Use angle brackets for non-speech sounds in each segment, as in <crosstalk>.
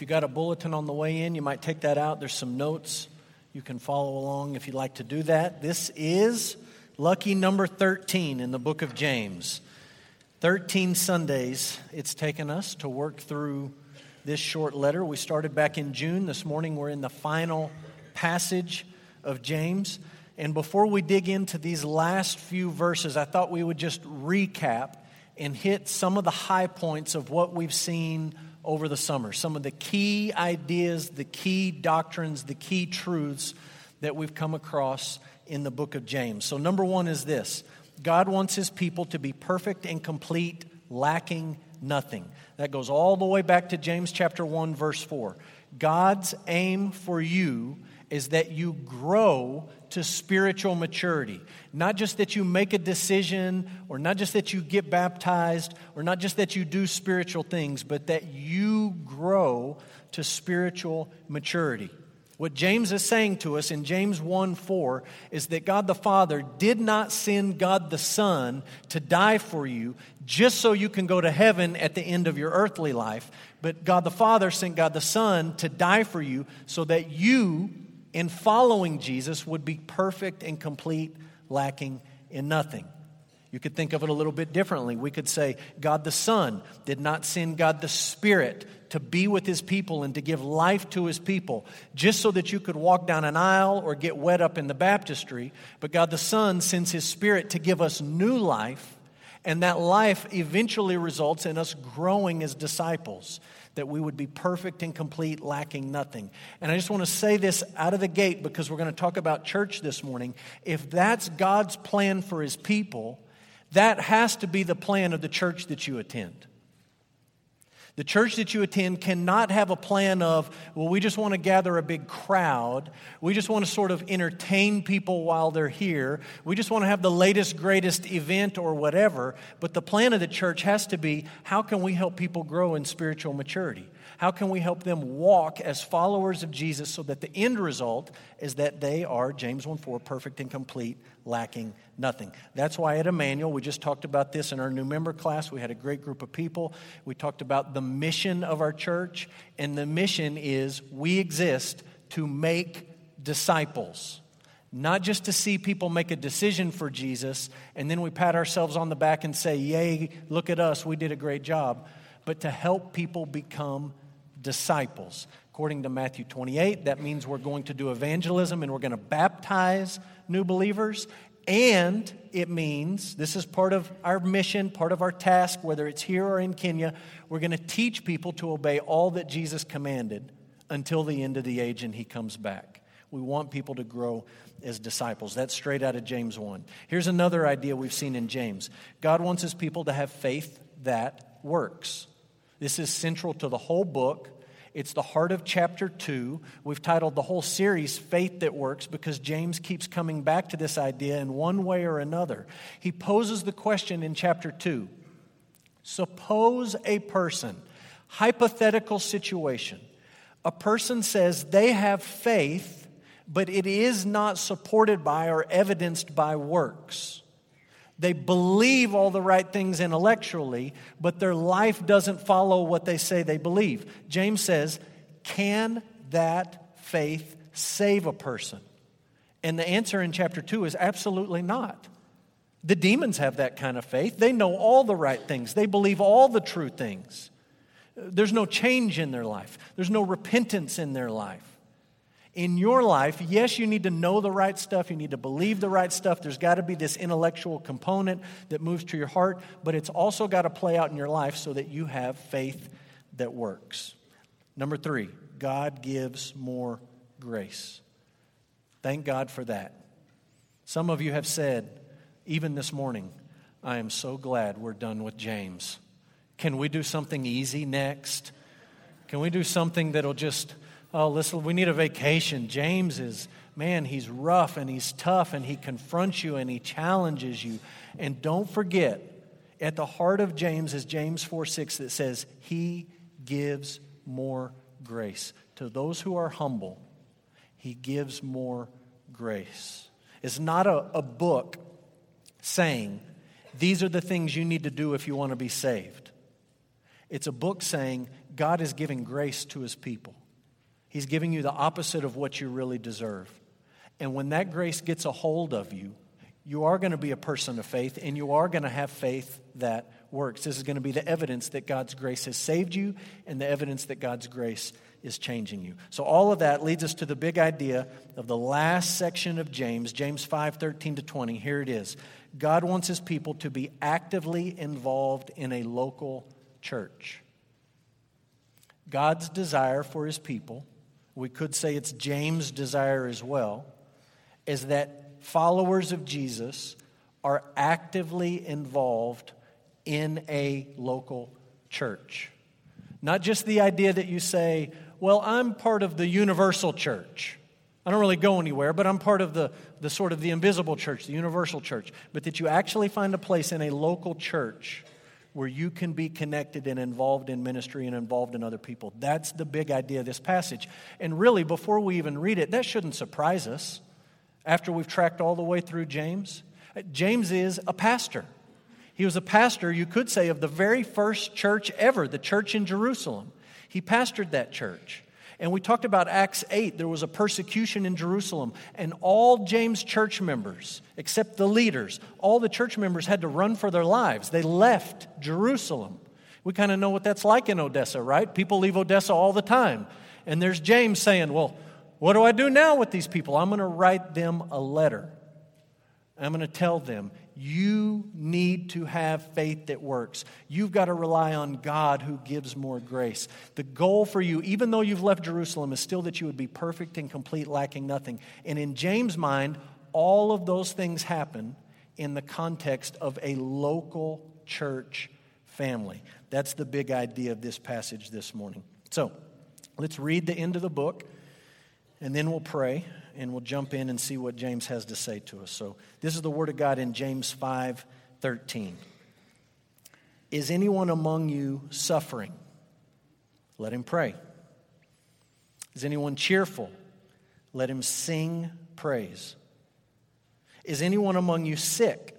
If you got a bulletin on the way in, you might take that out. There's some notes. You can follow along if you'd like to do that. This is lucky number 13 in the book of James. 13 Sundays it's taken us to work through this short letter. We started back in June. This morning we're in the final passage of James. And before we dig into these last few verses, I thought we would just recap and hit some of the high points of what we've seen over the summer, some of the key ideas, the key doctrines, the key truths that we've come across in the book of James. So, number one is this God wants his people to be perfect and complete, lacking nothing. That goes all the way back to James chapter 1, verse 4. God's aim for you is that you grow to spiritual maturity. Not just that you make a decision, or not just that you get baptized, or not just that you do spiritual things, but that you grow to spiritual maturity. What James is saying to us in James 1 4 is that God the Father did not send God the Son to die for you just so you can go to heaven at the end of your earthly life, but God the Father sent God the Son to die for you so that you, in following Jesus, would be perfect and complete, lacking in nothing. You could think of it a little bit differently. We could say, God the Son did not send God the Spirit to be with his people and to give life to his people just so that you could walk down an aisle or get wet up in the baptistry. But God the Son sends his Spirit to give us new life, and that life eventually results in us growing as disciples. That we would be perfect and complete, lacking nothing. And I just want to say this out of the gate because we're going to talk about church this morning. If that's God's plan for his people, that has to be the plan of the church that you attend. The church that you attend cannot have a plan of, well, we just want to gather a big crowd. We just want to sort of entertain people while they're here. We just want to have the latest, greatest event or whatever. But the plan of the church has to be how can we help people grow in spiritual maturity? How can we help them walk as followers of Jesus so that the end result is that they are, James 1 4, perfect and complete, lacking nothing? That's why at Emmanuel, we just talked about this in our new member class. We had a great group of people. We talked about the mission of our church, and the mission is we exist to make disciples not just to see people make a decision for Jesus and then we pat ourselves on the back and say, Yay, look at us, we did a great job, but to help people become disciples. According to Matthew 28, that means we're going to do evangelism and we're going to baptize new believers. And it means, this is part of our mission, part of our task, whether it's here or in Kenya, we're going to teach people to obey all that Jesus commanded until the end of the age and he comes back. We want people to grow as disciples. That's straight out of James 1. Here's another idea we've seen in James God wants his people to have faith that works. This is central to the whole book. It's the heart of chapter 2. We've titled the whole series Faith That Works because James keeps coming back to this idea in one way or another. He poses the question in chapter 2 Suppose a person, hypothetical situation, a person says they have faith, but it is not supported by or evidenced by works. They believe all the right things intellectually, but their life doesn't follow what they say they believe. James says, Can that faith save a person? And the answer in chapter 2 is absolutely not. The demons have that kind of faith. They know all the right things, they believe all the true things. There's no change in their life, there's no repentance in their life in your life, yes, you need to know the right stuff, you need to believe the right stuff. There's got to be this intellectual component that moves to your heart, but it's also got to play out in your life so that you have faith that works. Number three, God gives more grace. Thank God for that. Some of you have said, even this morning, I am so glad we're done with James. Can we do something easy next? Can we do something that'll just oh, listen, we need a vacation. James is, man, he's rough and he's tough and he confronts you and he challenges you. And don't forget, at the heart of James is James 4 6 that says, He gives more grace. To those who are humble, He gives more grace. It's not a, a book saying, These are the things you need to do if you want to be saved. It's a book saying God is giving grace to his people. He's giving you the opposite of what you really deserve. And when that grace gets a hold of you, you are going to be a person of faith and you are going to have faith that works. This is going to be the evidence that God's grace has saved you and the evidence that God's grace is changing you. So all of that leads us to the big idea of the last section of James, James 5:13 to 20. Here it is. God wants his people to be actively involved in a local church. God's desire for his people, we could say it's James' desire as well, is that followers of Jesus are actively involved in a local church. Not just the idea that you say, well, I'm part of the universal church. I don't really go anywhere, but I'm part of the, the sort of the invisible church, the universal church. But that you actually find a place in a local church where you can be connected and involved in ministry and involved in other people. That's the big idea of this passage. And really, before we even read it, that shouldn't surprise us after we've tracked all the way through James. James is a pastor. He was a pastor, you could say, of the very first church ever, the church in Jerusalem. He pastored that church. And we talked about Acts 8. There was a persecution in Jerusalem, and all James church members, except the leaders, all the church members had to run for their lives. They left Jerusalem. We kind of know what that's like in Odessa, right? People leave Odessa all the time. And there's James saying, Well, what do I do now with these people? I'm going to write them a letter. I'm going to tell them, you need to have faith that works. You've got to rely on God who gives more grace. The goal for you, even though you've left Jerusalem, is still that you would be perfect and complete, lacking nothing. And in James' mind, all of those things happen in the context of a local church family. That's the big idea of this passage this morning. So let's read the end of the book, and then we'll pray and we'll jump in and see what James has to say to us. So, this is the Word of God in James 5 13. Is anyone among you suffering? Let him pray. Is anyone cheerful? Let him sing praise. Is anyone among you sick?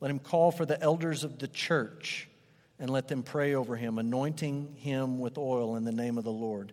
Let him call for the elders of the church and let them pray over him, anointing him with oil in the name of the Lord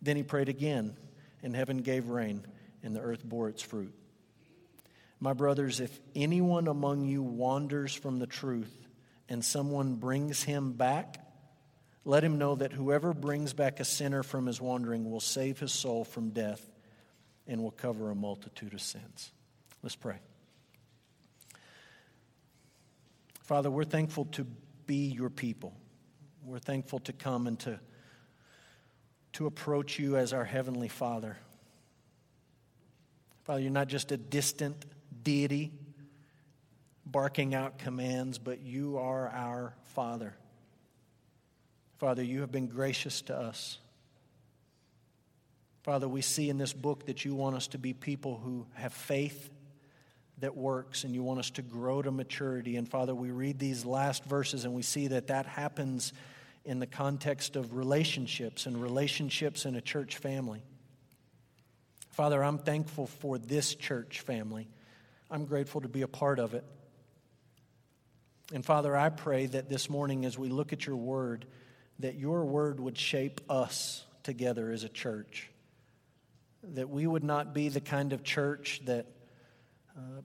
Then he prayed again, and heaven gave rain, and the earth bore its fruit. My brothers, if anyone among you wanders from the truth and someone brings him back, let him know that whoever brings back a sinner from his wandering will save his soul from death and will cover a multitude of sins. Let's pray. Father, we're thankful to be your people. We're thankful to come and to to approach you as our Heavenly Father. Father, you're not just a distant deity barking out commands, but you are our Father. Father, you have been gracious to us. Father, we see in this book that you want us to be people who have faith that works and you want us to grow to maturity. And Father, we read these last verses and we see that that happens in the context of relationships and relationships in a church family. Father, I'm thankful for this church family. I'm grateful to be a part of it. And Father, I pray that this morning as we look at your word, that your word would shape us together as a church. That we would not be the kind of church that uh,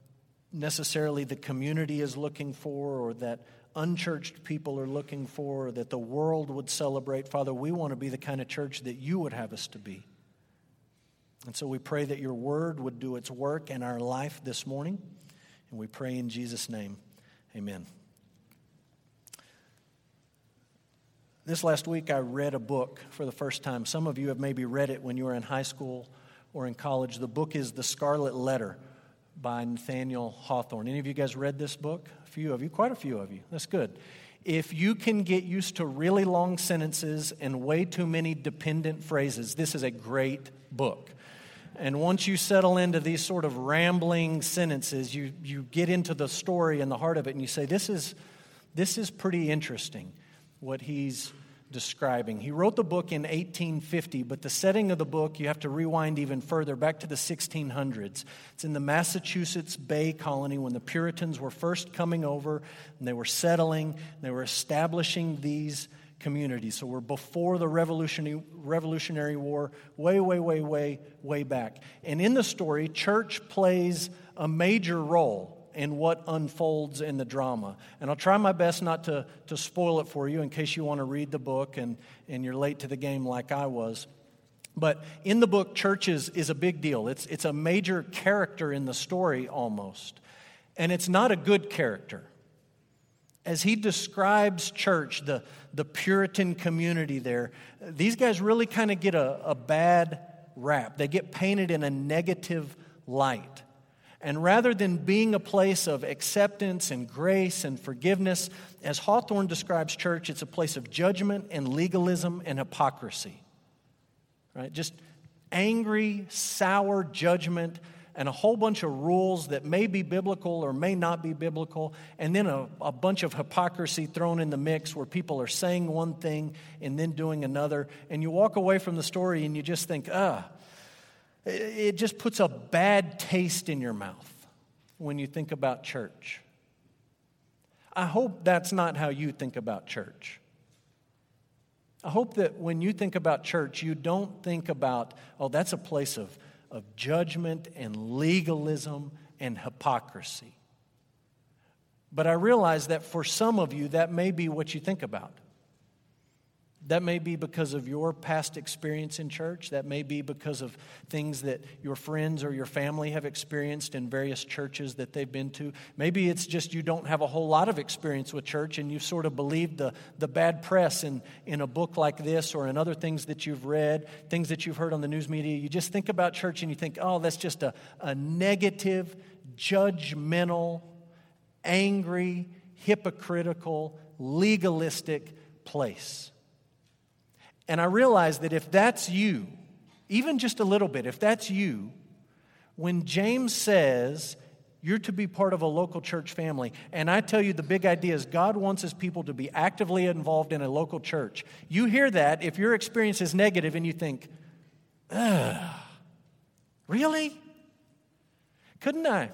necessarily the community is looking for or that unchurched people are looking for, that the world would celebrate. Father, we want to be the kind of church that you would have us to be. And so we pray that your word would do its work in our life this morning. And we pray in Jesus' name. Amen. This last week, I read a book for the first time. Some of you have maybe read it when you were in high school or in college. The book is The Scarlet Letter by Nathaniel Hawthorne. Any of you guys read this book? Few of you, quite a few of you. That's good. If you can get used to really long sentences and way too many dependent phrases, this is a great book. And once you settle into these sort of rambling sentences, you, you get into the story and the heart of it, and you say, This is, this is pretty interesting what he's describing. He wrote the book in 1850, but the setting of the book, you have to rewind even further, back to the 1600s. It's in the Massachusetts Bay Colony when the Puritans were first coming over and they were settling, they were establishing these communities. So we're before the Revolutionary, Revolutionary War, way, way, way, way, way back. And in the story, church plays a major role in what unfolds in the drama. And I'll try my best not to, to spoil it for you in case you want to read the book and, and you're late to the game like I was. But in the book, churches is a big deal. It's, it's a major character in the story almost. And it's not a good character. As he describes church, the, the Puritan community there, these guys really kind of get a, a bad rap. They get painted in a negative light. And rather than being a place of acceptance and grace and forgiveness, as Hawthorne describes church, it's a place of judgment and legalism and hypocrisy. Right? Just angry, sour judgment and a whole bunch of rules that may be biblical or may not be biblical, and then a, a bunch of hypocrisy thrown in the mix where people are saying one thing and then doing another. And you walk away from the story and you just think, ah, it just puts a bad taste in your mouth when you think about church. I hope that's not how you think about church. I hope that when you think about church, you don't think about, oh, that's a place of, of judgment and legalism and hypocrisy. But I realize that for some of you, that may be what you think about. That may be because of your past experience in church. That may be because of things that your friends or your family have experienced in various churches that they've been to. Maybe it's just you don't have a whole lot of experience with church and you've sort of believed the, the bad press in, in a book like this or in other things that you've read, things that you've heard on the news media. You just think about church and you think, oh, that's just a, a negative, judgmental, angry, hypocritical, legalistic place. And I realize that if that's you, even just a little bit, if that's you, when James says you're to be part of a local church family, and I tell you the big idea is God wants his people to be actively involved in a local church. You hear that if your experience is negative and you think, ugh, really? Couldn't I?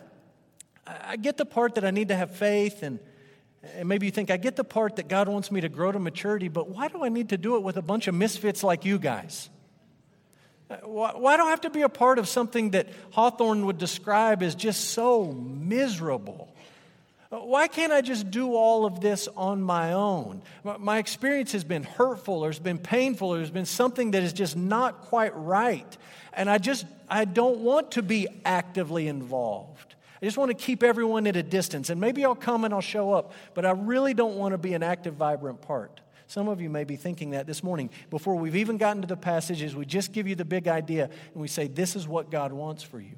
I get the part that I need to have faith and and maybe you think, I get the part that God wants me to grow to maturity, but why do I need to do it with a bunch of misfits like you guys? Uh, why do I have to be a part of something that Hawthorne would describe as just so miserable? Uh, why can't I just do all of this on my own? My experience has been hurtful, or has been painful, or there's been something that is just not quite right. And I just, I don't want to be actively involved. I just want to keep everyone at a distance. And maybe I'll come and I'll show up, but I really don't want to be an active, vibrant part. Some of you may be thinking that this morning. Before we've even gotten to the passages, we just give you the big idea and we say, This is what God wants for you.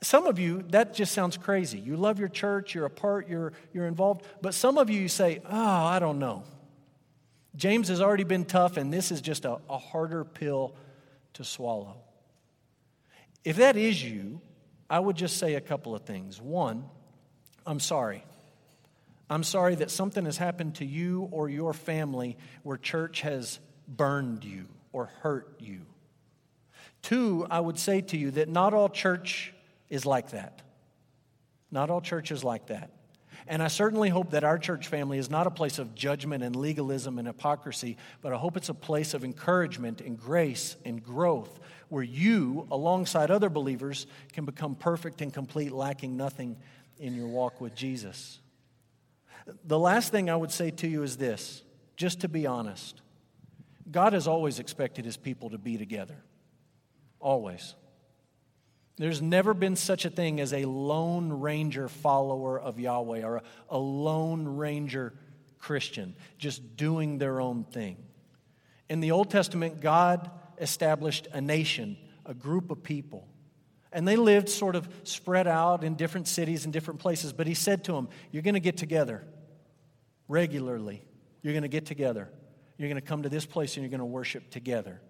Some of you, that just sounds crazy. You love your church, you're a part, you're, you're involved. But some of you, you say, Oh, I don't know. James has already been tough, and this is just a, a harder pill to swallow. If that is you, I would just say a couple of things. One, I'm sorry. I'm sorry that something has happened to you or your family where church has burned you or hurt you. Two, I would say to you that not all church is like that. Not all church is like that. And I certainly hope that our church family is not a place of judgment and legalism and hypocrisy, but I hope it's a place of encouragement and grace and growth where you, alongside other believers, can become perfect and complete, lacking nothing in your walk with Jesus. The last thing I would say to you is this just to be honest God has always expected his people to be together. Always. There's never been such a thing as a lone ranger follower of Yahweh or a, lone ranger Christian just doing their own thing. In the Old Testament, God established a nation, a group of people. And they lived sort of spread out in different cities and different places. But he said to them, You're going to get together. regularly. You're going to get together. You're going to come to this place and you're going to worship together.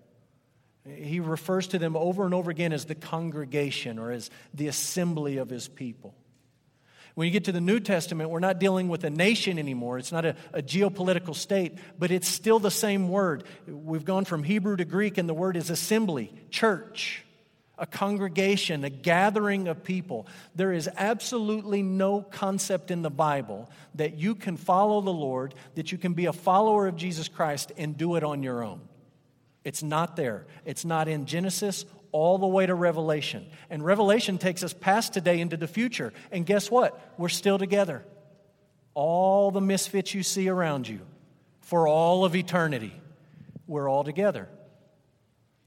He refers to them over and over again as the congregation or as the assembly of his people. When you get to the New Testament, we're not dealing with a nation anymore. It's not a, a, geopolitical state, but it's still the same word. We've gone from Hebrew to Greek, and the word is assembly, church, a congregation, a gathering of people. There is absolutely no concept in the Bible that you can follow the Lord, that you can be a follower of Jesus Christ and do it on your own. It's not there. It's not in Genesis all the way to Revelation. And Revelation takes us past today into the future. And guess what? We're still together. All the misfits you see around you for all of eternity, we're all together.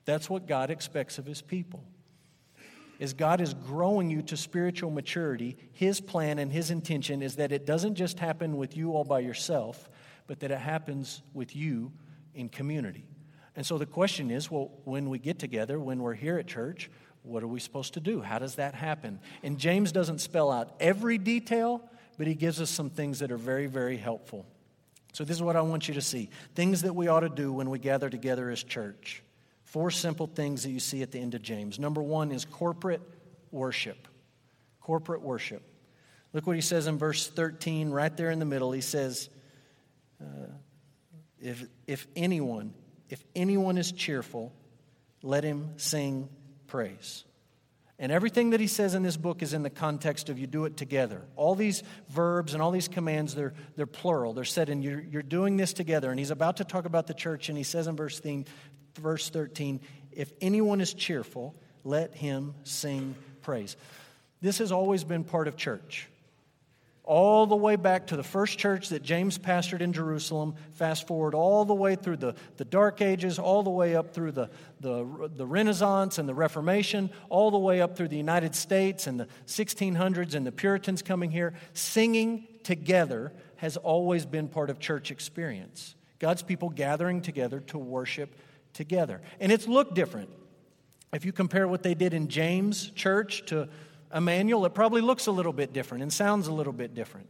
That's what God expects of his people. As God is growing you to spiritual maturity, his plan and his intention is that it doesn't just happen with you all by yourself, but that it happens with you in community. And so the question is well, when we get together, when we're here at church, what are we supposed to do? How does that happen? And James doesn't spell out every detail, but he gives us some things that are very, very helpful. So, this is what I want you to see things that we ought to do when we gather together as church. Four simple things that you see at the end of James. Number one is corporate worship. Corporate worship. Look what he says in verse 13, right there in the middle. He says, uh, if, if anyone if anyone is cheerful, let him sing praise. And everything that he says in this book is in the context of you do it together. All these verbs and all these commands, they're, they're plural. They're said, and you're, you're doing this together. And he's about to talk about the church, and he says in verse 13, verse 13 if anyone is cheerful, let him sing praise. This has always been part of church all the way back to the first church that James pastored in Jerusalem, fast forward all the way through the, the Dark Ages, all the way up through the, the, the Renaissance and the Reformation, all the way up through the United States and the 1600s and the Puritans coming here. Singing together has always been part of church experience. God's people gathering together to worship together. And it's looked different. If you compare what they did in James' church to Emmanuel, it probably looks a little bit different and sounds a little bit different.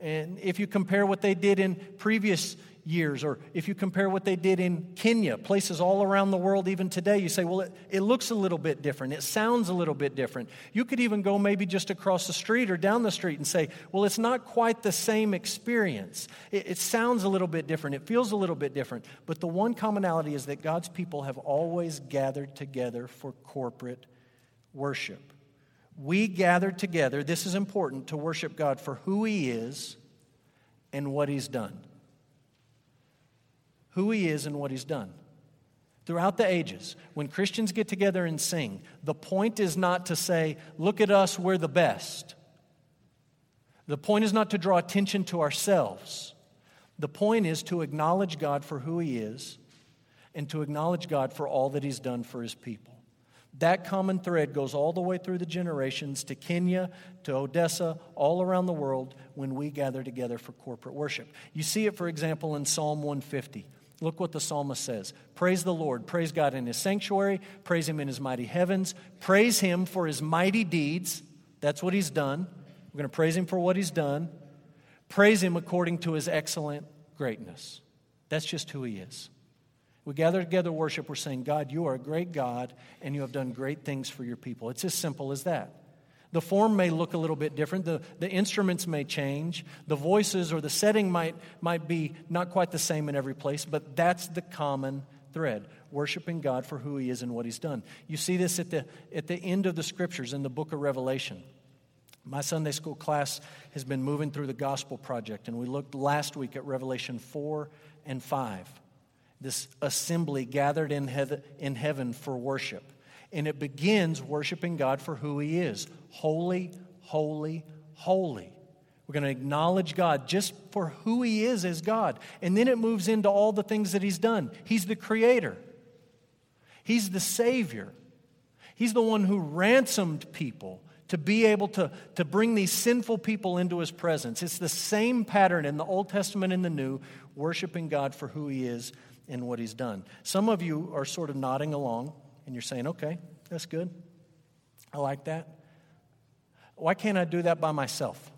And if you compare what they did in previous years, or if you compare what they did in Kenya, places all around the world, even today, you say, well, it, it, looks a little bit different. It sounds a little bit different. You could even go maybe just across the street or down the street and say, well, it's not quite the same experience. It, it sounds a little bit different. It feels a little bit different. But the one commonality is that God's people have always gathered together for corporate worship we gather together, this is important, to worship God for who He is and what He's done. Who He is and what He's done. Throughout the ages, when Christians get together and sing, the point is not to say, look at us, we're the best. The point is not to draw attention to ourselves. The point is to acknowledge God for who He is and to acknowledge God for all that He's done for His people. That common thread goes all the way through the generations to Kenya, to Odessa, all around the world when we gather together for corporate worship. You see it, for example, in Psalm 150. Look what the psalmist says Praise the Lord, praise God in his sanctuary, praise him in his mighty heavens, praise him for his mighty deeds. That's what he's done. We're going to praise him for what he's done. Praise him according to his excellent greatness. That's just who he is. We gather together worship, we're saying, God, you are a great God and you have done great things for your people. It's as simple as that. The form may look a little bit different. The, the instruments may change. The voices or the setting might, might be not quite the same in every place, but that's the common thread worshiping God for who He is and what He's done. You see this at the, at the end of the scriptures in the book of Revelation. My Sunday school class has been moving through the Gospel Project, and we looked last week at Revelation 4 and 5 this assembly gathered in heaven, in heaven for worship. And it begins worshiping God for who He is holy, holy, holy. We're going to acknowledge God just for who He is as God. And then it moves into all the things that He's done. He's the Creator, He's the Savior, He's the one who ransomed people to be able to, to bring these sinful people into His presence. It's the same pattern in the Old Testament and the New, worshiping God for who He is in what he's done. Some of you are sort of nodding along and you're saying, okay, that's good. I like that. Why can't I do that by myself?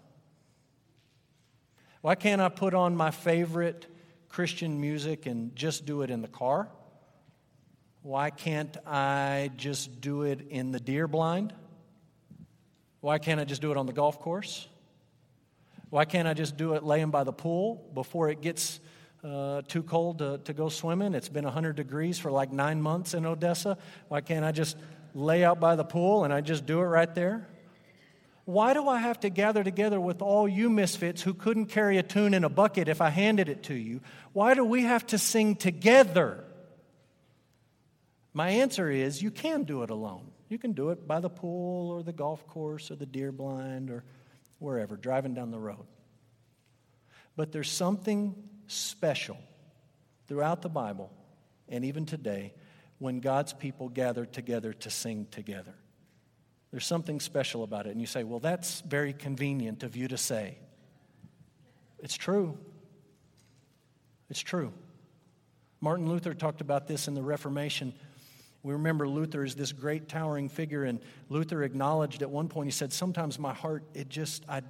Why can't I put on my favorite Christian music and just do it in the car? Why can't I just do it in the deer blind? Why can't I just do it on the golf course? Why can't I just do it laying by the pool before it gets uh, too cold to, to go swimming? It's been 100 degrees for like nine months in Odessa. Why can't I just lay out by the pool and I just do it right there? Why do I have to gather together with all you misfits who couldn't carry a tune in a bucket if I handed it to you? Why do we have to sing together? My answer is you can do it alone. You can do it by the pool or the golf course or the deer blind or wherever, driving down the road. But there's something special throughout the Bible and even today when God's people gather together to sing together. There's something special about it. And you say, well, that's very convenient of you to say. It's true. It's true. Martin Luther talked about this in the Reformation. We remember Luther is this great towering figure, and Luther acknowledged at one point, he said, Sometimes my heart, it just, I,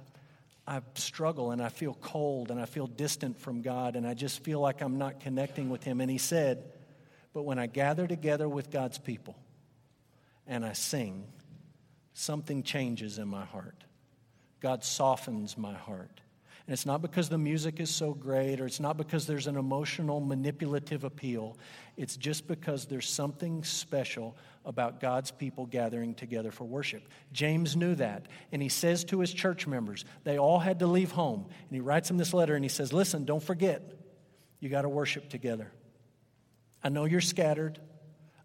I struggle and I feel cold and I feel distant from God and I just feel like I'm not connecting with Him. And he said, But when I gather together with God's people and I sing, something changes in my heart. God softens my heart. And it's not because the music is so great or it's not because there's an emotional, manipulative appeal. It's just because there's something special about God's people gathering together for worship. James knew that. And he says to his church members, they all had to leave home. And he writes them this letter and he says, Listen, don't forget, you got to worship together. I know you're scattered.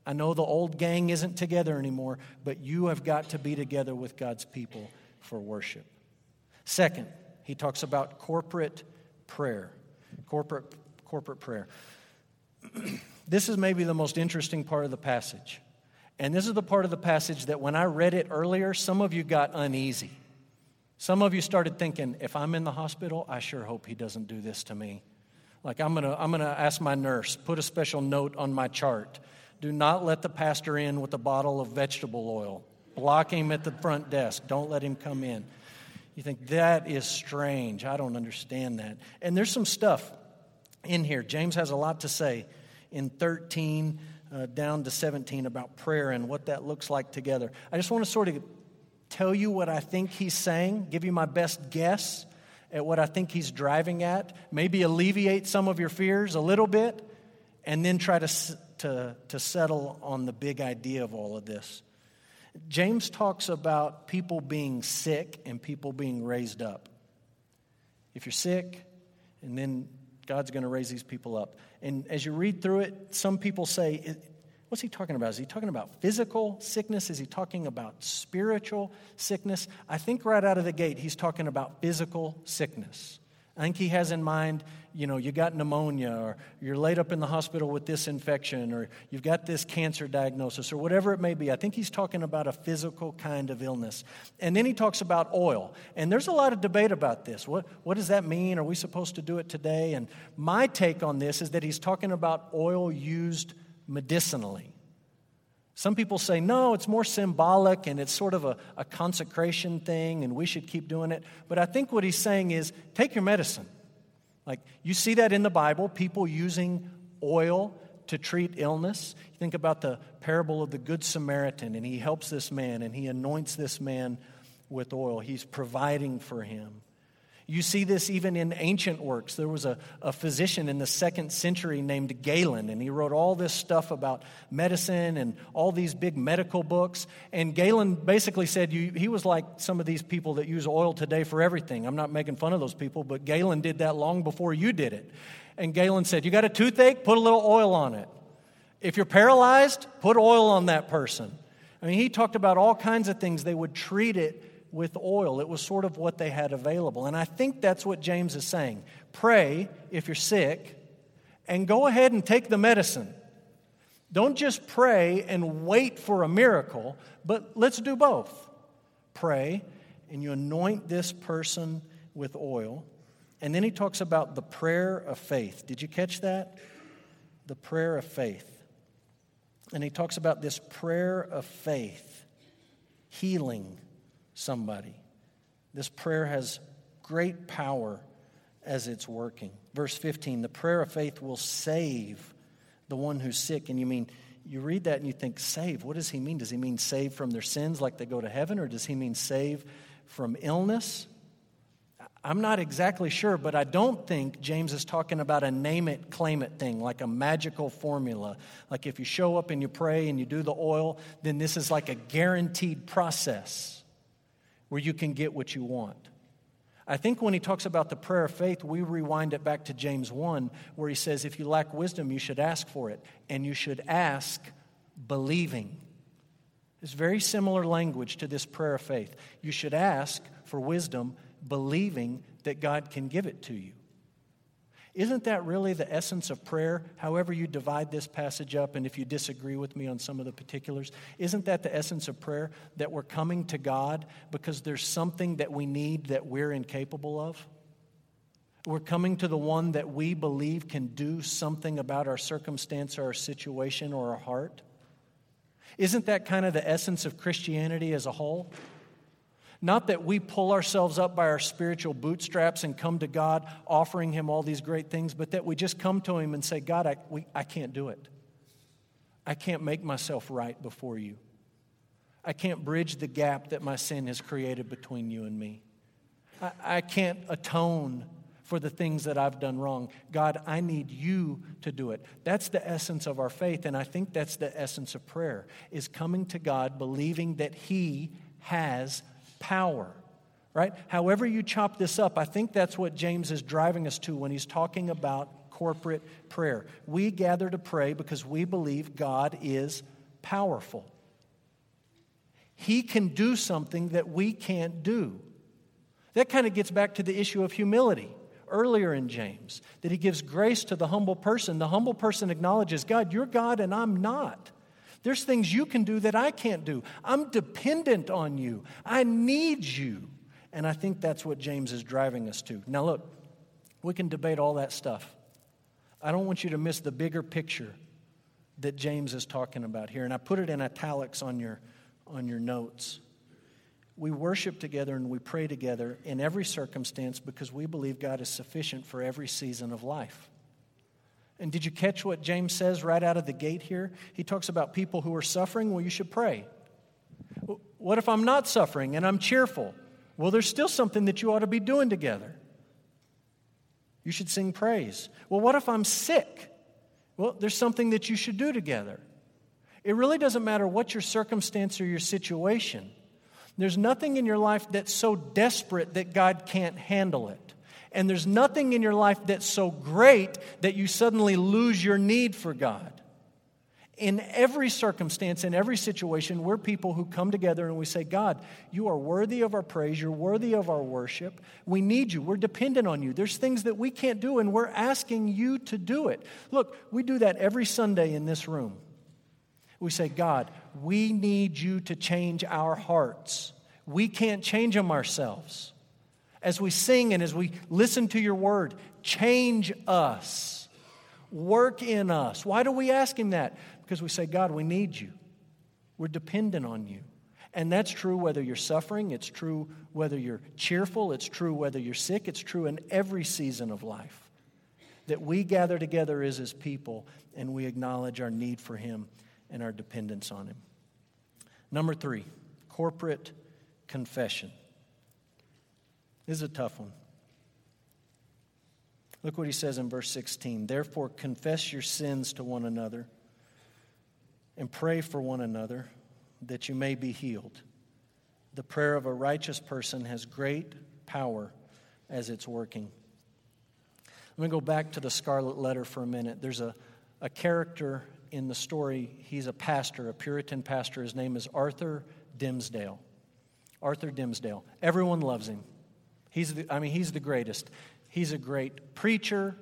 I know the old gang isn't together anymore, but you have got to be together with God's people for worship. Second, he talks about corporate prayer. Corporate, corporate prayer. <clears throat> this is maybe the most interesting part of the passage. And this is the part of the passage that when I read it earlier, some of you got uneasy. Some of you started thinking, if I'm in the hospital, I sure hope he doesn't do this to me. Like, I'm gonna, I'm gonna ask my nurse, put a special note on my chart do not let the pastor in with a bottle of vegetable oil. Block him at the front desk. Don't let him come in. You think that is strange. I don't understand that. And there's some stuff in here. James has a lot to say in 13 uh, down to 17 about prayer and what that looks like together. I just want to sort of tell you what I think he's saying, give you my best guess at what I think he's driving at, maybe alleviate some of your fears a little bit, and then try to to, to settle on the big idea of all of this. James talks about people being sick and people being raised up. If you're sick, and then God's going to raise these people up. And as you read through it, some people say, What's he talking about? Is he talking about physical sickness? Is he talking about spiritual sickness? I think right out of the gate, he's talking about physical sickness. I think he has in mind, you know, you got pneumonia, or you're laid up in the hospital with this infection, or you've got this cancer diagnosis, or whatever it may be. I think he's talking about a physical kind of illness. And then he talks about oil. And there's a lot of debate about this. What, what does that mean? Are we supposed to do it today? And my take on this is that he's talking about oil used medicinally. Some people say, no, it's more symbolic and it's sort of a, a, consecration thing and we should keep doing it. But I think what he's saying is take your medicine. Like you see that in the Bible, people using oil to treat illness. Think about the parable of the Good Samaritan and he helps this man and he anoints this man with oil. He's providing for him. You see this even in ancient works. There was a, a physician in the second century named Galen, and he wrote all this stuff about medicine and all these big medical books. And Galen basically said you, he was like some of these people that use oil today for everything. I'm not making fun of those people, but Galen did that long before you did it. And Galen said, You got a toothache? Put a little oil on it. If you're paralyzed, put oil on that person. I mean, he talked about all kinds of things. They would treat it with oil. It was sort of what they had available. And I think that's what James is saying. Pray if you're sick and go ahead and take the medicine. Don't just pray and wait for a miracle, but let's do both. Pray and you anoint this person with oil. And then he talks about the prayer of faith. Did you catch that? The prayer of faith. And he talks about this prayer of faith, healing, somebody. This prayer has great power as it's working. Verse 15 the prayer of faith will save the one who's sick. And you mean, you read that and you think, save, what does he mean? Does he mean save from their sins like they go to heaven, or does he mean save from illness? I'm not exactly sure, but I don't think James is talking about a name it, claim it thing, like a magical formula. Like if you show up and you pray and you do the oil, then this is like a guaranteed process where you can get what you want. I think when he talks about the prayer of faith, we rewind it back to James 1, where he says, If you lack wisdom, you should ask for it, and you should ask believing. It's very similar language to this prayer of faith. You should ask for wisdom, believing that God can give it to you. Isn't that really the essence of prayer? However, you divide this passage up, and if you disagree with me on some of the particulars, isn't that the essence of prayer? That we're coming to God because there's something that we need that we're incapable of? We're coming to the one that we believe can do something about our circumstance or our situation or our heart? Isn't that kind of the essence of Christianity as a whole? Not that we pull ourselves up by our spiritual bootstraps and come to God offering Him all these great things, but that we just come to Him and say, God, I, we, I can't do it. I can't make myself right before you. I can't bridge the gap that my sin has created between you and me. I, I can't atone for the things that I've done wrong. God, I need you to do it. That's the essence of our faith, and I think that's the essence of prayer, is coming to God believing that He has power, right? However, you chop this up, I think that's what James is driving us to when he's talking about corporate prayer. We gather to pray because we believe God is powerful. He can do something that we can't do. That kind of gets back to the issue of humility earlier in James, that he gives grace to the humble person. The humble person acknowledges, God, you're God and I'm not. There's things you can do that I can't do. I'm dependent on you. I need you. And I think that's what James is driving us to. Now, look, we can debate all that stuff. I don't want you to miss the bigger picture that James is talking about here. And I put it in italics on your, on your notes. We worship together and we pray together in every circumstance because we believe God is sufficient for every season of life. And did you catch what James says right out of the gate here? He talks about people who are suffering. Well, you should pray. What if I'm not suffering and I'm cheerful? Well, there's still something that you ought to be doing together. You should sing praise. Well, what if I'm sick? Well, there's something that you should do together. It really doesn't matter what your circumstance or your situation. There's nothing in your life that's so desperate that God can't handle it. And there's nothing in your life that's so great that you suddenly lose your need for God. In every circumstance, in every situation, we're people who come together and we say, God, you are worthy of our praise. You're worthy of our worship. We need you. We're dependent on you. There's things that we can't do, and we're asking you to do it. Look, we do that every Sunday in this room. We say, God, we need you to change our hearts. We can't change them ourselves as we sing and as we listen to your word, change us, work in us. Why do we ask Him that? Because we say, God, we need you, we're dependent on you. And that's true whether you're suffering, it's true whether you're cheerful, it's true whether you're sick, it's true in every season of life. That we gather together as His people and we acknowledge our need for Him and our dependence on Him. Number three, corporate confession. This is a tough one. Look what he says in verse 16. Therefore, confess your sins to one another and pray for one another that you may be healed. The prayer of a righteous person has great power as it's working. Let me go back to the scarlet letter for a minute. There's a, a character in the story. He's a pastor, a Puritan pastor. His name is Arthur Dimmesdale. Arthur Dimmesdale. Everyone loves him. He's the, I mean, he's the greatest. He's a great preacher.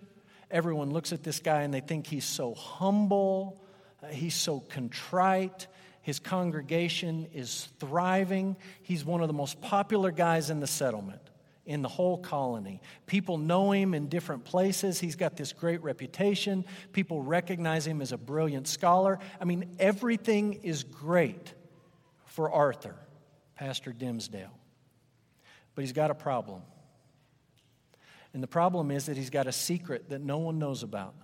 Everyone looks at this guy and they think he's so humble, uh, he's so contrite. His congregation is thriving. He's one of the most popular guys in the settlement, in the whole colony. People know him in different places. He's got this great reputation. People recognize him as a brilliant scholar. I mean, everything is great for Arthur, Pastor Dimmesdale. But he's got a problem. And the problem is that he's got a secret that no one knows about.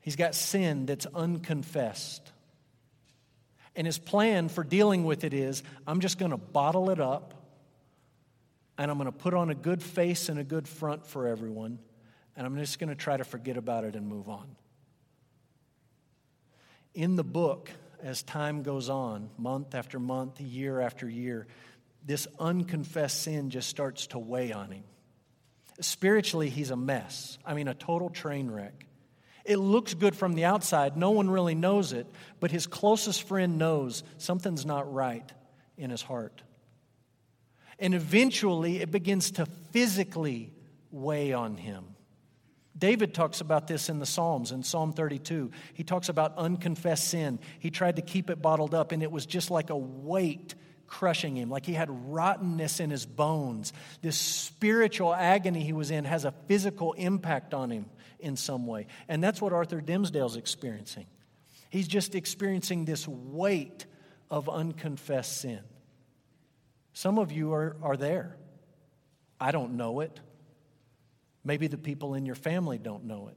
He's got sin that's unconfessed. And his plan for dealing with it is I'm just going to bottle it up and I'm going to put on a good face and a good front for everyone, and I'm just going to try to forget about it and move on. In the book, as time goes on, month after month, year after year, this unconfessed sin just starts to weigh on him. Spiritually, he's a mess. I mean, a total train wreck. It looks good from the outside. No one really knows it, but his closest friend knows something's not right in his heart. And eventually, it begins to physically weigh on him. David talks about this in the Psalms, in Psalm 32. He talks about unconfessed sin. He tried to keep it bottled up, and it was just like a weight crushing him, like he had rottenness in his bones. This spiritual agony he was in has a physical impact on him in some way. And that's what Arthur Dimmesdale's experiencing. He's just experiencing this weight of unconfessed sin. Some of you are, are there. I don't know it. Maybe the people in your family don't know it.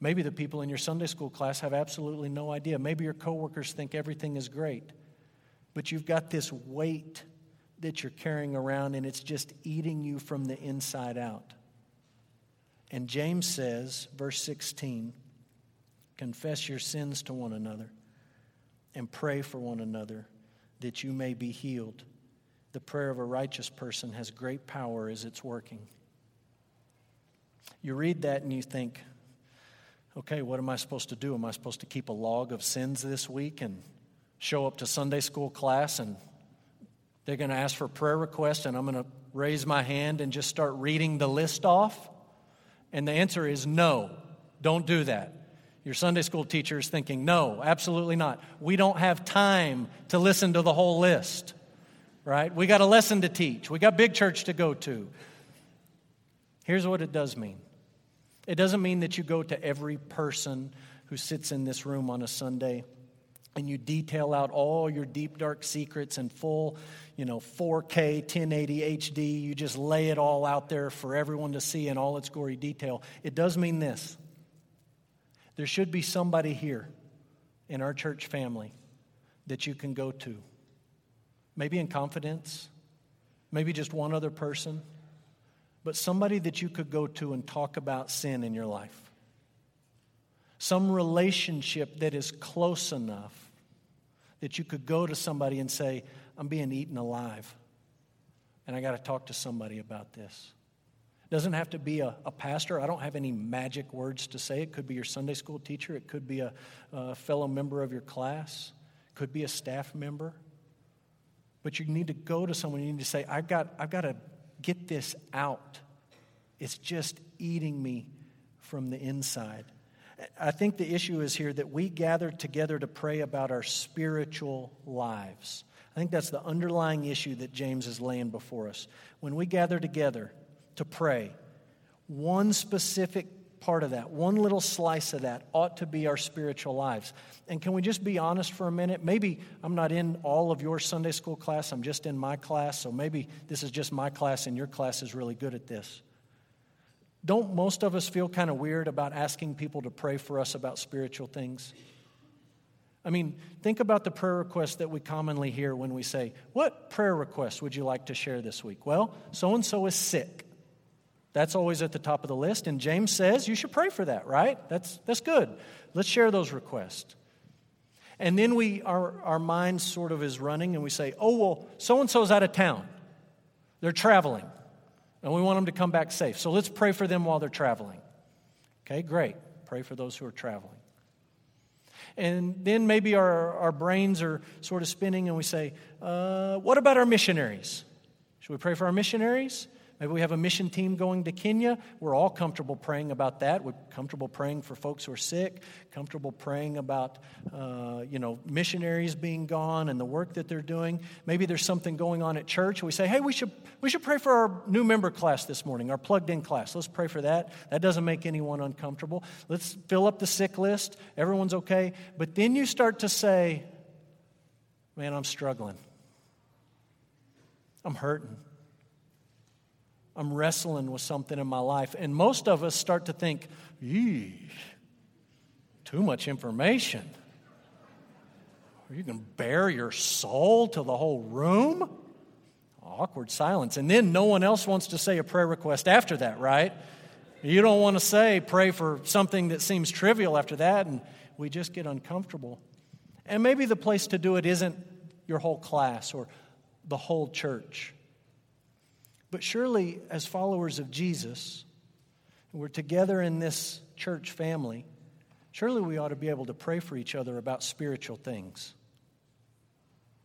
Maybe the people in your Sunday school class have absolutely no idea. Maybe your coworkers think everything is great. But you've got this weight that you're carrying around and it's just eating you from the inside out. And James says, verse 16, confess your sins to one another and pray for one another that you may be healed. The prayer of a righteous person has great power as it's working. You read that and you think, okay, what am I supposed to do? Am I supposed to keep a log of sins this week and show up to Sunday school class and they're going to ask for prayer requests and I'm going to raise my hand and just start reading the list off? And the answer is no, don't do that. Your Sunday school teacher is thinking, no, absolutely not. We don't have time to listen to the whole list, right? We got a lesson to teach, we got big church to go to. Here's what it does mean it doesn't mean that you go to every person who sits in this room on a Sunday and you detail out all your deep dark secrets in full you know 4k 1080 hd you just lay it all out there for everyone to see in all its gory detail. It does mean this. There should be somebody here in our church family that you can go to. Maybe in confidence maybe just one other person but somebody that you could go to and talk about sin in your life. Some relationship that is close enough that you could go to somebody and say, I'm being eaten alive. And I got to talk to somebody about this. It doesn't have to be a, a, pastor. I don't have any magic words to say. It could be your Sunday school teacher, it could be a, a fellow member of your class, it could be a staff member. But you need to go to someone, you need to say, I've got, I've got to get this out. It's just eating me from the inside. I think the issue is here that we gather together to pray about our spiritual lives. I think that's the underlying issue that James is laying before us. When we gather together to pray, one specific part of that, one little slice of that, ought to be our spiritual lives. And can we just be honest for a minute? Maybe I'm not in all of your Sunday school class, I'm just in my class, so maybe this is just my class and your class is really good at this. Don't most of us feel kind of weird about asking people to pray for us about spiritual things? I mean, think about the prayer requests that we commonly hear when we say, What prayer request would you like to share this week? Well, so and so is sick. That's always at the top of the list. And James says you should pray for that, right? That's, that's good. Let's share those requests. And then we, our, our mind sort of is running and we say, Oh, well, so and so's out of town. They're traveling and we want them to come back safe. So let's pray for them while they're traveling. Okay, great. Pray for those who are traveling. And then maybe our, our brains are sort of spinning and we say, uh, What about our missionaries? Should we pray for our missionaries? Maybe we have a mission team going to Kenya. We're all comfortable praying about that. We're comfortable praying for folks who are sick, comfortable praying about, uh, you know, missionaries being gone and the work that they're doing. Maybe there's something going on at church. We say, hey, we should, we should pray for our new member class this morning, our plugged in class. Let's pray for that. That doesn't make anyone uncomfortable. Let's fill up the sick list. Everyone's okay. But then you start to say, man, I'm struggling. I'm hurting. I'm wrestling with something in my life. And most of us start to think, yee, too much information. You can bare your soul to the whole room? Awkward silence. And then no one else wants to say a prayer request after that, right? You don't want to say, pray for something that seems trivial after that, and we just get uncomfortable. And maybe the place to do it isn't your whole class or the whole church. But surely, as followers of Jesus, we're together in this church family, surely we ought to be able to pray for each other about spiritual things.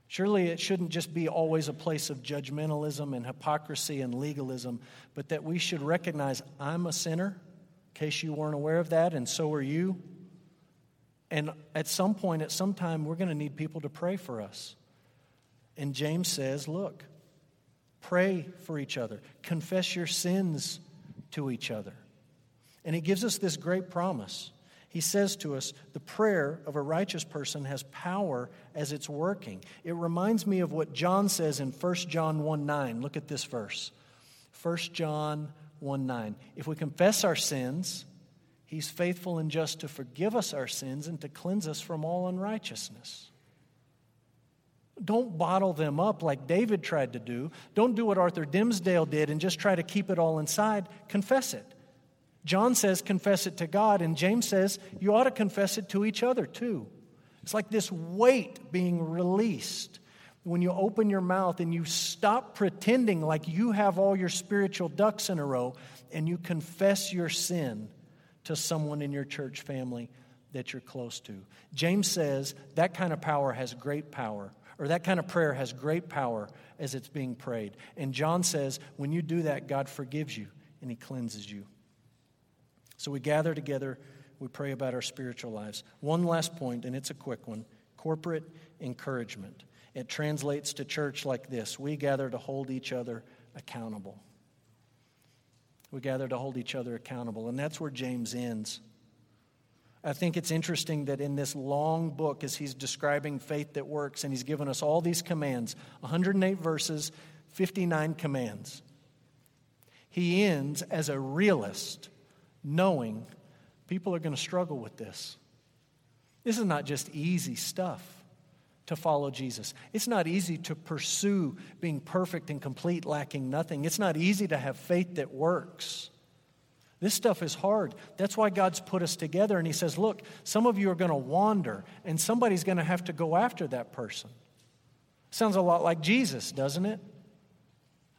Surely it shouldn't just be always a place of judgmentalism and hypocrisy and legalism, but that we should recognize I'm a sinner, in case you weren't aware of that, and so are you. And at some point, at some time, we're going to need people to pray for us. And James says, look, pray for each other, confess your sins to each other. And he gives us this great promise. He says to us, the prayer of a righteous person has power as it's working. It reminds me of what John says in 1 John 1 9. Look at this verse. 1 John 1 9. If we confess our sins, he's faithful and just to forgive us our sins and to cleanse us from all unrighteousness. Don't bottle them up like David tried to do. Don't do what Arthur Dimmesdale did and just try to keep it all inside. Confess it. John says, confess it to God, and James says, you ought to confess it to each other too. It's like this weight being released when you open your mouth and you stop pretending like you have all your spiritual ducks in a row and you confess your sin to someone in your church family that you're close to. James says that kind of power has great power, or that kind of prayer has great power as it's being prayed. And John says when you do that, God forgives you and he cleanses you. So we gather together, we pray about our spiritual lives. One last point, and it's a quick one corporate encouragement. It translates to church like this We gather to hold each other accountable. We gather to hold each other accountable. And that's where James ends. I think it's interesting that in this long book, as he's describing faith that works, and he's given us all these commands 108 verses, 59 commands. He ends as a realist knowing people are going to struggle with this. This is not just easy stuff to follow Jesus. It's not easy to pursue being perfect and complete, lacking nothing. It's not easy to have faith that works. This stuff is hard. That's why God's put us together and He says, Look, some of you are going to wander, and somebody's going to have to go after that person. Sounds a lot like Jesus, doesn't it?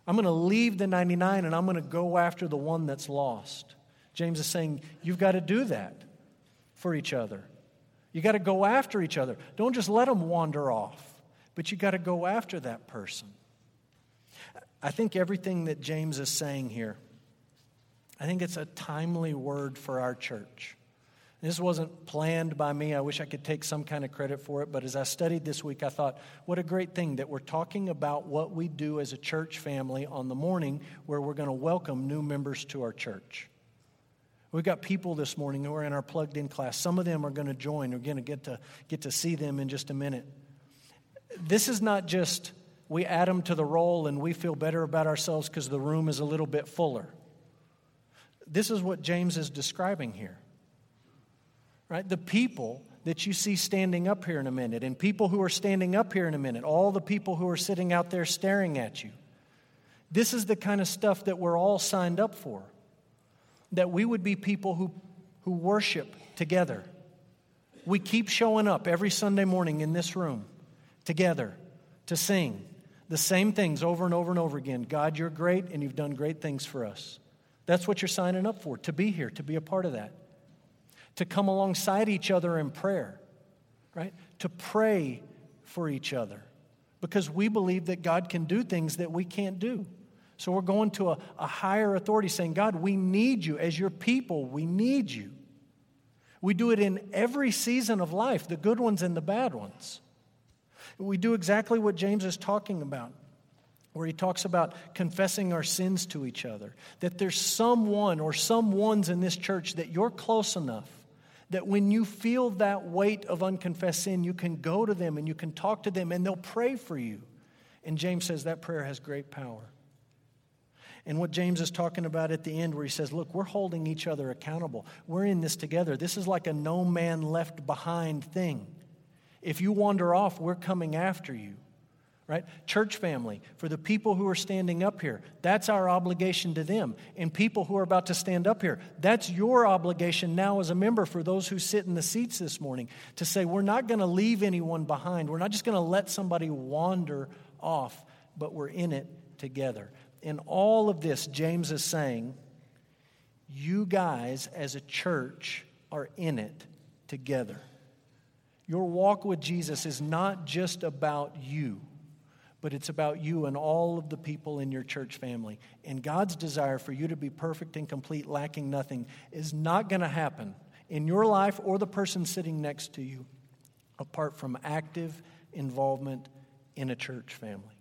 I'm going to leave the 99 and I'm going to go after the one that's lost. James is saying you've got to do that for each other. You got to go after each other. Don't just let them wander off, but you got to go after that person. I think everything that James is saying here, I think it's a timely word for our church. This wasn't planned by me. I wish I could take some kind of credit for it. But as I studied this week, I thought, what a great thing that we're talking about what we do as a church family on the morning where we're going to welcome new members to our church. We've got people this morning who are in our plugged in class. Some of them are going to join. We're going to get to get to see them in just a minute. This is not just we add them to the roll and we feel better about ourselves because the room is a little bit fuller. This is what James is describing here. Right? The people that you see standing up here in a minute, and people who are standing up here in a minute, all the people who are sitting out there staring at you. This is the kind of stuff that we're all signed up for that we would be people who, who worship together. We keep showing up every Sunday morning in this room together to sing the same things over and over and over again. God, you're great and you've done great things for us. That's what you're signing up for, to be here, to be a part of that. To come alongside each other in prayer, right? To pray for each other because we believe that God can do things that we can't do. So we're going to a, a higher authority saying, God, we need you. As your people, we need you. We do it in every season of life, the good ones and the bad ones. We do exactly what James is talking about, where he talks about confessing our sins to each other. That there's someone or some ones in this church that you're close enough that when you feel that weight of unconfessed sin, you can go to them and you can talk to them and they'll pray for you. And James says that prayer has great power. And what James is talking about at the end, where he says, Look, we're holding each other accountable. We're in this together. This is like a no man left behind thing. If you wander off, we're coming after you right? Church family, for the people who are standing up here, that's our obligation to them. And people who are about to stand up here, that's your obligation now as a member for those who sit in the seats this morning to say, we're not going to leave anyone behind. We're not just going to let somebody wander off, but we're in it together. In all of this, James is saying, you guys as a church are in it together. Your walk with Jesus is not just about you but it's about you and all of the people in your church family. And God's desire for you to be perfect and complete, lacking nothing, is not going to happen in your life or the person sitting next to you apart from active involvement in a church family.